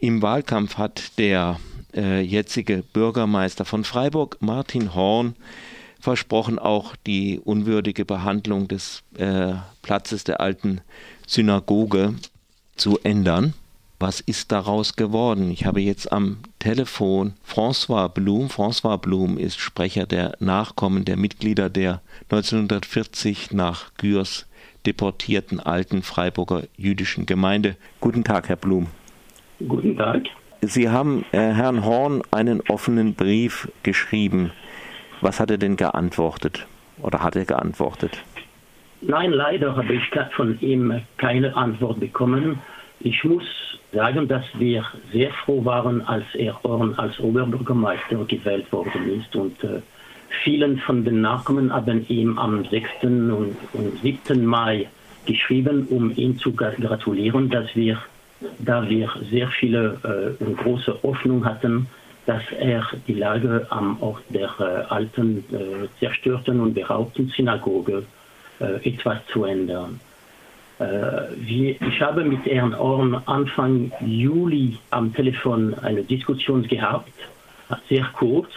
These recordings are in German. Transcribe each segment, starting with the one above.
Im Wahlkampf hat der äh, jetzige Bürgermeister von Freiburg, Martin Horn, versprochen, auch die unwürdige Behandlung des äh, Platzes der alten Synagoge zu ändern. Was ist daraus geworden? Ich habe jetzt am Telefon François Blum. François Blum ist Sprecher der Nachkommen der Mitglieder der 1940 nach Gürs deportierten alten Freiburger jüdischen Gemeinde. Guten Tag, Herr Blum. Guten Tag. Sie haben äh, Herrn Horn einen offenen Brief geschrieben. Was hat er denn geantwortet? Oder hat er geantwortet? Nein, leider habe ich von ihm keine Antwort bekommen. Ich muss sagen, dass wir sehr froh waren, als er Horn als Oberbürgermeister gewählt worden ist. Und äh, vielen von den Nachkommen haben ihm am 6. und, und 7. Mai geschrieben, um ihn zu gratulieren, dass wir, da wir sehr viele äh, große Hoffnung hatten, dass er die Lage am Ort der äh, alten, äh, zerstörten und beraubten Synagoge äh, etwas zu ändern. Äh, wie, ich habe mit Herrn Orn Anfang Juli am Telefon eine Diskussion gehabt, sehr kurz,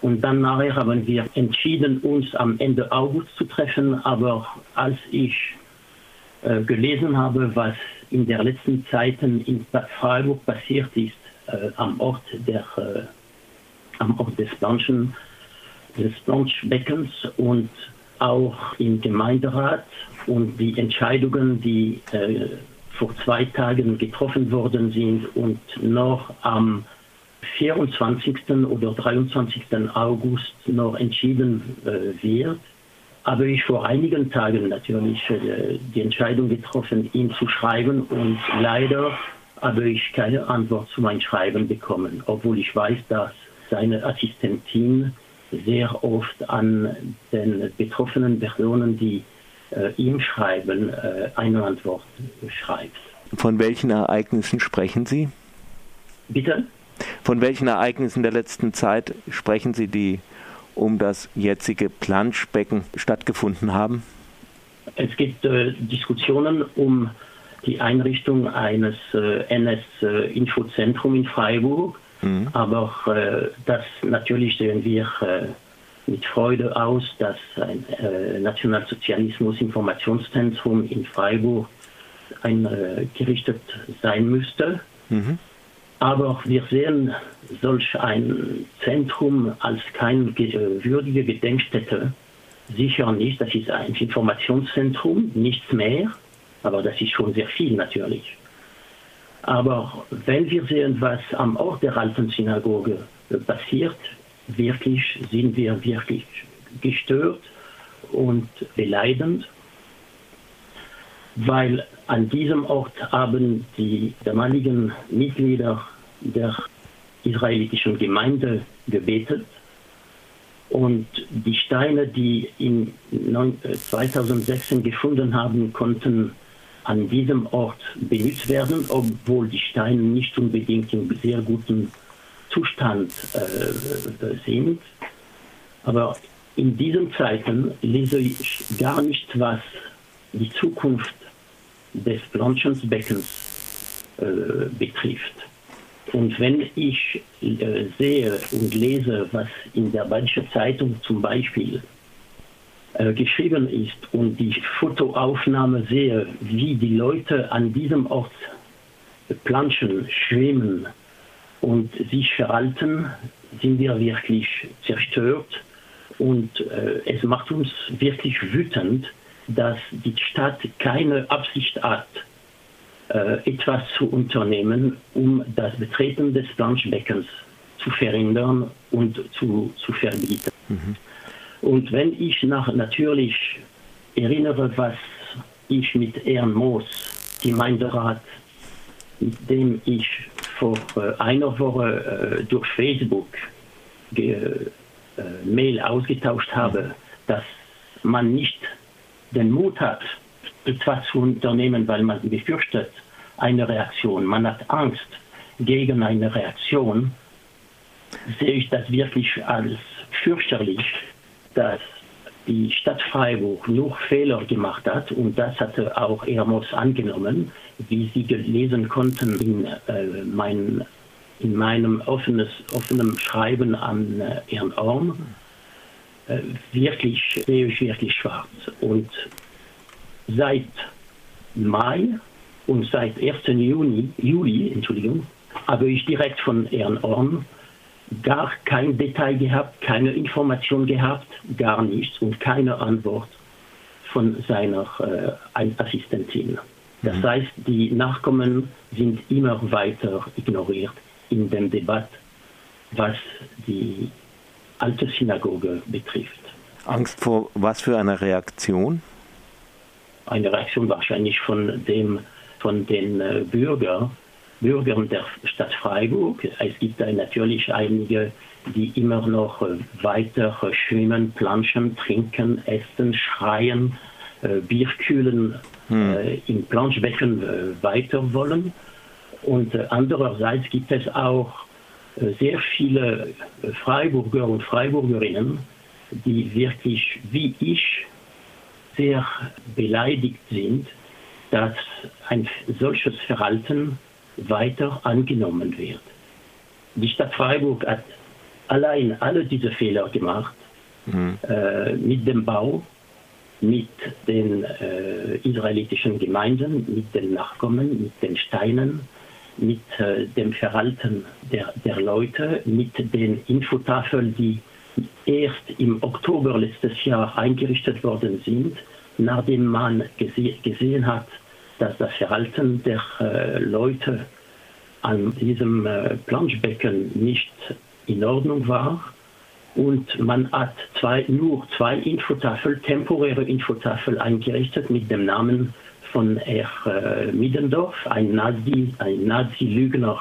und dann nachher haben wir entschieden, uns am Ende August zu treffen. Aber als ich äh, gelesen habe, was in der letzten Zeit in Freiburg passiert ist, äh, am Ort der äh, am Ort des Planschen, des Planschbeckens und auch im Gemeinderat und die Entscheidungen, die äh, vor zwei Tagen getroffen worden sind und noch am 24. oder 23. August noch entschieden äh, wird, habe ich vor einigen Tagen natürlich äh, die Entscheidung getroffen, ihn zu schreiben und leider habe ich keine Antwort zu meinem Schreiben bekommen, obwohl ich weiß, dass seine Assistentin sehr oft an den betroffenen Personen, die äh, ihm schreiben, äh, eine Antwort schreibt. Von welchen Ereignissen sprechen Sie? Bitte? Von welchen Ereignissen der letzten Zeit sprechen Sie, die um das jetzige Planschbecken stattgefunden haben? Es gibt äh, Diskussionen um die Einrichtung eines äh, NS-Infozentrum in Freiburg. Mhm. Aber äh, das natürlich sehen wir äh, mit Freude aus, dass ein äh, Nationalsozialismus-Informationszentrum in Freiburg eingerichtet sein müsste. Mhm. Aber wir sehen solch ein Zentrum als keine würdige Gedenkstätte sicher nicht. Das ist ein Informationszentrum, nichts mehr, aber das ist schon sehr viel natürlich. Aber wenn wir sehen, was am Ort der alten Synagoge passiert, wirklich sind wir wirklich gestört und beleidend weil an diesem Ort haben die damaligen Mitglieder der israelitischen Gemeinde gebetet und die Steine, die in 2016 äh, gefunden haben, konnten an diesem Ort benutzt werden, obwohl die Steine nicht unbedingt in sehr gutem Zustand äh, sind. Aber in diesen Zeiten lese ich gar nicht, was die Zukunft des Planschensbeckens äh, betrifft. Und wenn ich äh, sehe und lese, was in der Badische Zeitung zum Beispiel äh, geschrieben ist und die Fotoaufnahme sehe, wie die Leute an diesem Ort planschen, schwimmen und sich verhalten, sind wir wirklich zerstört. Und äh, es macht uns wirklich wütend, dass die Stadt keine Absicht hat, äh, etwas zu unternehmen, um das Betreten des Planschbeckens zu verhindern und zu, zu verbieten. Mhm. Und wenn ich nach, natürlich erinnere, was ich mit Herrn Moos, Gemeinderat, mit dem ich vor äh, einer Woche äh, durch Facebook Mail ausgetauscht habe, dass man nicht den Mut hat, etwas zu unternehmen, weil man befürchtet eine Reaktion, man hat Angst gegen eine Reaktion, sehe ich das wirklich als fürchterlich, dass die Stadt Freiburg nur Fehler gemacht hat? Und das hatte auch Ermos angenommen, wie Sie gelesen konnten in, äh, mein, in meinem offenes, offenen Schreiben an äh, Herrn Orm, wirklich, sehe ich wirklich schwarz. Und seit Mai und seit 1. Juni, Juli Entschuldigung, habe ich direkt von Herrn Orm gar kein Detail gehabt, keine Information gehabt, gar nichts und keine Antwort von seiner äh, Assistentin. Das mhm. heißt, die Nachkommen sind immer weiter ignoriert in dem Debatt, was die alte Synagoge betrifft. Angst vor was für eine Reaktion? Eine Reaktion wahrscheinlich von dem, von den äh, Bürgern, Bürgern der Stadt Freiburg. Es gibt da natürlich einige, die immer noch äh, weiter schwimmen, planschen, trinken, essen, schreien, äh, Bier kühlen hm. Äh, im Planschbecken weiter wollen. Und andererseits gibt es auch sehr viele Freiburger und Freiburgerinnen, die wirklich wie ich sehr beleidigt sind, dass ein solches Verhalten weiter angenommen wird. Die Stadt Freiburg hat allein alle diese Fehler gemacht mhm. äh, mit dem Bau, mit den äh, israelitischen Gemeinden, mit den Nachkommen, mit den Steinen, mit äh, dem Verhalten der, der Leute, mit den Infotafeln, die erst im Oktober letztes Jahr eingerichtet worden sind, nachdem man gese gesehen hat, dass das Verhalten der äh, Leute an diesem äh, Planschbecken nicht in Ordnung war. Und man hat zwei, nur zwei Infotafeln, temporäre Infotafeln eingerichtet mit dem Namen von Herr äh, Middendorf, ein Nazi, ein Nazi-Lügner,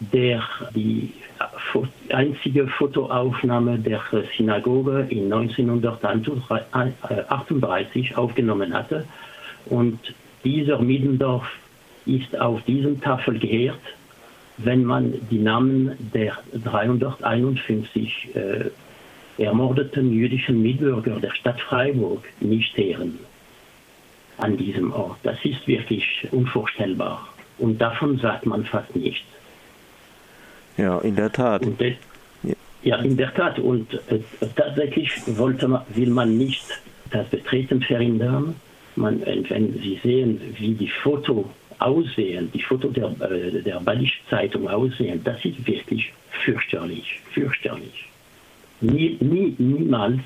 der die einzige Fotoaufnahme der Synagoge in 1938 aufgenommen hatte. Und dieser Middendorf ist auf diesem Tafel geehrt, wenn man die Namen der 351 äh, ermordeten jüdischen Mitbürger der Stadt Freiburg nicht ehren an diesem Ort. Das ist wirklich unvorstellbar. Und davon sagt man fast nichts. Ja, in der Tat. Das, ja, in der Tat. Und äh, tatsächlich wollte man, will man nicht das Betreten verhindern. Man, wenn Sie sehen, wie die Fotos aussehen, die Fotos der, äh, der Balisch Zeitung aussehen, das ist wirklich fürchterlich, fürchterlich. Nie, nie, niemals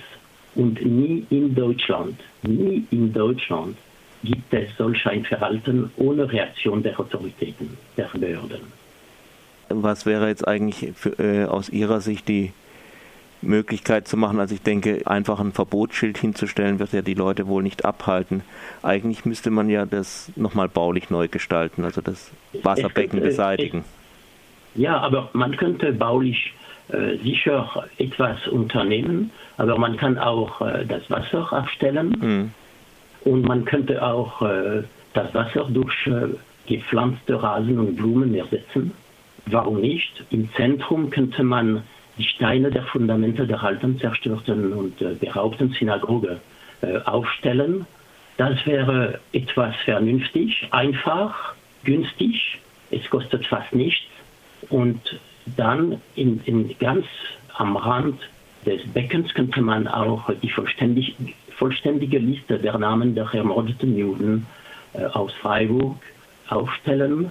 und nie in Deutschland, nie in Deutschland gibt es solch ein Verhalten ohne Reaktion der Autoritäten, der Behörden. Was wäre jetzt eigentlich für, äh, aus Ihrer Sicht die Möglichkeit zu machen. Also ich denke, einfach ein Verbotsschild hinzustellen, wird ja die Leute wohl nicht abhalten. Eigentlich müsste man ja das nochmal baulich neu gestalten, also das Wasserbecken könnte, beseitigen. Ja, aber man könnte baulich äh, sicher etwas unternehmen, aber man kann auch äh, das Wasser abstellen mhm. Und man könnte auch äh, das Wasser durch äh, gepflanzte Rasen und Blumen ersetzen. Warum nicht? Im Zentrum könnte man die Steine der Fundamente der alten zerstörten und äh, beraubten Synagoge äh, aufstellen. Das wäre etwas vernünftig, einfach, günstig, es kostet fast nichts und dann in, in ganz am Rand des Beckens könnte man auch die vollständig, vollständige Liste der Namen der ermordeten Juden äh, aus Freiburg aufstellen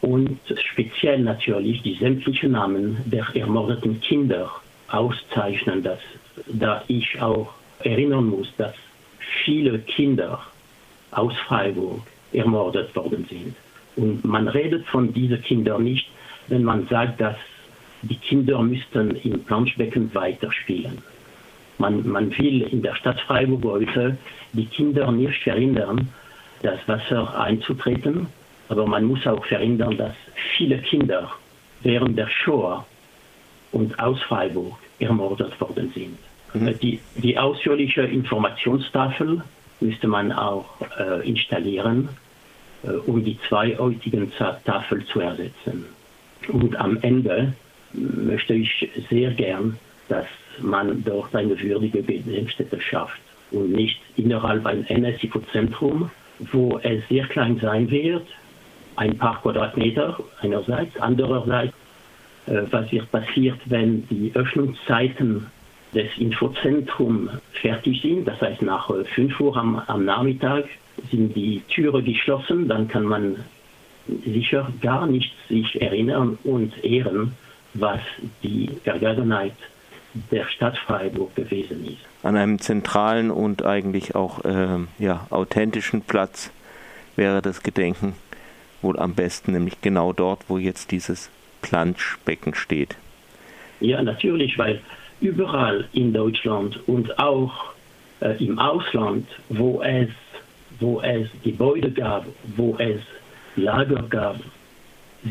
und speziell natürlich die sämtlichen Namen der ermordeten Kinder auszeichnen, dass, da ich auch erinnern muss, dass viele Kinder aus Freiburg ermordet worden sind. Und man redet von diesen Kindern nicht, wenn man sagt, dass die Kinder müssten im Planschbecken weiterspielen. Man, man will in der Stadt Freiburg heute die Kinder nicht verhindern, das Wasser einzutreten, aber man muss auch verhindern, dass viele Kinder während der Shoah und aus Freiburg ermordet worden sind. Mhm. Die, die ausführliche Informationstafel müsste man auch äh, installieren, äh, um die zwei heutigen Tafeln zu ersetzen. Und am Ende möchte ich sehr gern, dass man dort eine würdige Gedenkstätte schafft und nicht innerhalb ein NSIFO-Zentrum, wo es sehr klein sein wird, ein paar Quadratmeter einerseits, andererseits, äh, was wird passiert, wenn die Öffnungszeiten des Infozentrums fertig sind, das heißt nach 5 Uhr am, am Nachmittag sind die Türen geschlossen, dann kann man sicher gar nicht sich erinnern und ehren, was die Vergangenheit der Stadt Freiburg gewesen ist. An einem zentralen und eigentlich auch äh, ja, authentischen Platz wäre das Gedenken wohl am besten, nämlich genau dort, wo jetzt dieses Planschbecken steht. Ja, natürlich, weil überall in Deutschland und auch äh, im Ausland, wo es, wo es Gebäude gab, wo es Lager gab,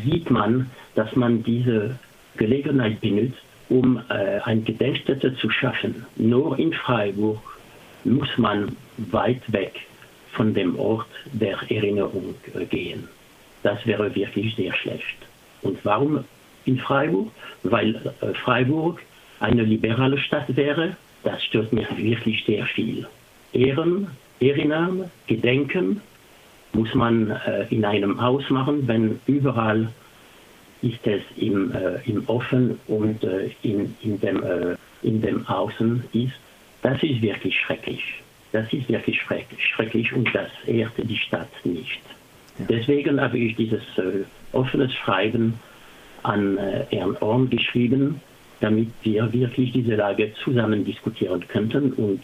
sieht man, dass man diese Gelegenheit benutzt, um äh, eine Gedenkstätte zu schaffen. Nur in Freiburg muss man weit weg von dem Ort der Erinnerung äh, gehen. Das wäre wirklich sehr schlecht. Und warum in Freiburg? Weil äh, Freiburg eine liberale Stadt wäre, das stört mich wirklich sehr viel. Ehren, Erinnern, Gedenken muss man äh, in einem Haus machen, wenn überall ist es im, äh, im Offen und äh, in, in, dem, äh, in dem Außen ist. Das ist wirklich schrecklich. Das ist wirklich schrecklich und das ehrt die Stadt nicht. Ja. Deswegen habe ich dieses äh, offenes Schreiben an äh, Herrn Orn geschrieben, damit wir wirklich diese Lage zusammen diskutieren könnten und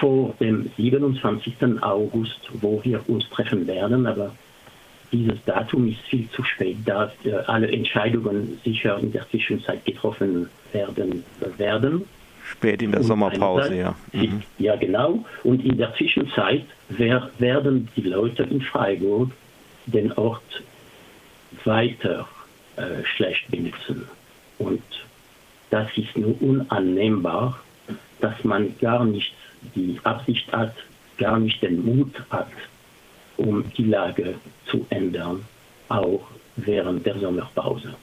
vor dem 27. August, wo wir uns treffen werden, aber dieses Datum ist viel zu spät, da äh, alle Entscheidungen sicher in der Zwischenzeit getroffen werden. werden. Spät in der Sommerpause, ja. Mhm. Ja, genau. Und in der Zwischenzeit wer, werden die Leute in Freiburg den Ort weiter äh, schlecht benutzen. Und das ist nur unannehmbar, dass man gar nicht die Absicht hat, gar nicht den Mut hat, um die Lage zu ändern, auch während der Sommerpause.